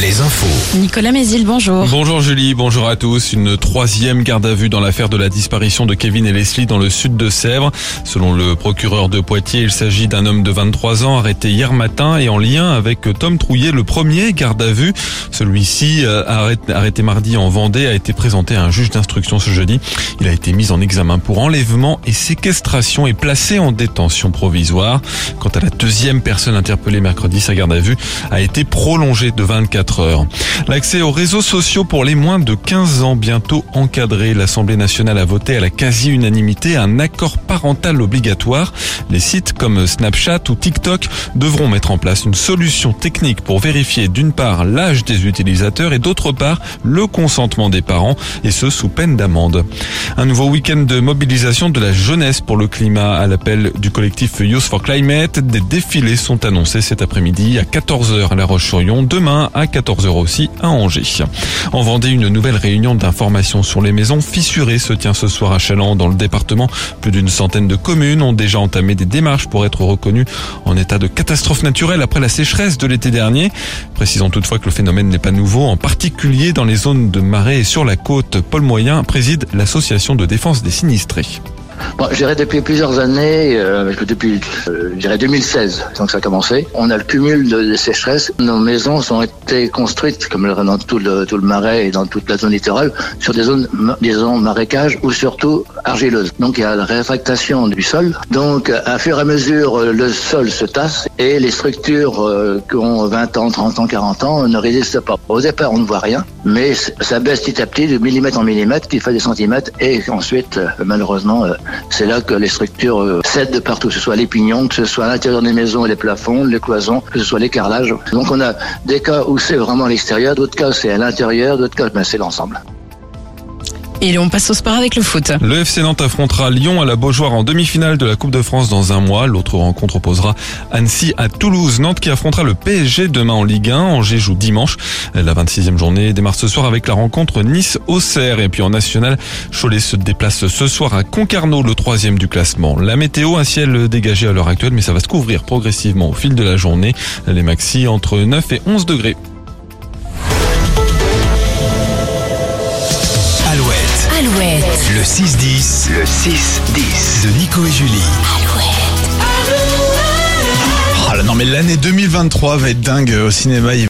les infos. Nicolas Mézil, bonjour. Bonjour Julie, bonjour à tous. Une troisième garde à vue dans l'affaire de la disparition de Kevin et Leslie dans le sud de Sèvres. Selon le procureur de Poitiers, il s'agit d'un homme de 23 ans arrêté hier matin et en lien avec Tom Trouillet, le premier garde à vue. Celui-ci, euh, arrêté, arrêté mardi en Vendée, a été présenté à un juge d'instruction ce jeudi. Il a été mis en examen pour enlèvement et séquestration et placé en détention provisoire. Quant à la deuxième personne interpellée mercredi, sa garde à vue a été prolongée de 24 heures. L'accès aux réseaux sociaux pour les moins de 15 ans bientôt encadré. L'Assemblée nationale a voté à la quasi-unanimité un accord parental obligatoire. Les sites comme Snapchat ou TikTok devront mettre en place une solution technique pour vérifier d'une part l'âge des utilisateurs et d'autre part le consentement des parents et ce sous peine d'amende. Un nouveau week-end de mobilisation de la jeunesse pour le climat à l'appel du collectif Youth for Climate. Des défilés sont annoncés cet après-midi à 14h à La Roche-sur-Yon, demain à 14h aussi à Angers. En Vendée, une nouvelle réunion d'information sur les maisons fissurées se tient ce soir à Chaland dans le département. Plus d'une centaine de communes ont déjà entamé des démarches pour être reconnues en état de catastrophe naturelle après la sécheresse de l'été dernier. Précisons toutefois que le phénomène n'est pas nouveau, en particulier dans les zones de marais et sur la côte. Paul Moyen préside l'association de défense des sinistrés. Bon, depuis plusieurs années, euh, depuis euh, je dirais 2016, donc ça a commencé, on a le cumul de, de sécheresse. Nos maisons ont été construites, comme dans tout le, tout le marais et dans toute la zone littorale, sur des zones, des zones marécages ou surtout Donc il y a la réfractation du sol. Donc à fur et à mesure, euh, le sol se tasse et les structures euh, qui ont 20 ans, 30 ans, 40 ans ne résistent pas. Au départ, on ne voit rien, mais ça baisse petit à petit de millimètre en millimètre, qui fait des centimètres, et ensuite, euh, malheureusement, c'est là que les structures cèdent de partout, que ce soit les pignons, que ce soit à l'intérieur des maisons les plafonds, les cloisons, que ce soit les carrelages. Donc on a des cas où c'est vraiment à l'extérieur, d'autres cas c'est à l'intérieur, d'autres cas ben, c'est l'ensemble. Et on passe au sport avec le foot. Le FC Nantes affrontera Lyon à la Beaujoire en demi-finale de la Coupe de France dans un mois. L'autre rencontre opposera Annecy à Toulouse. Nantes qui affrontera le PSG demain en Ligue 1. Angers joue dimanche. La 26e journée démarre ce soir avec la rencontre Nice-Auxerre. Et puis en national, Cholet se déplace ce soir à Concarneau, le troisième du classement. La météo, un ciel dégagé à l'heure actuelle, mais ça va se couvrir progressivement au fil de la journée. Les maxi entre 9 et 11 degrés. Le 6-10, le 6-10 de Nico et Julie. Ah là, non mais l'année 2023 va être dingue au cinéma. Il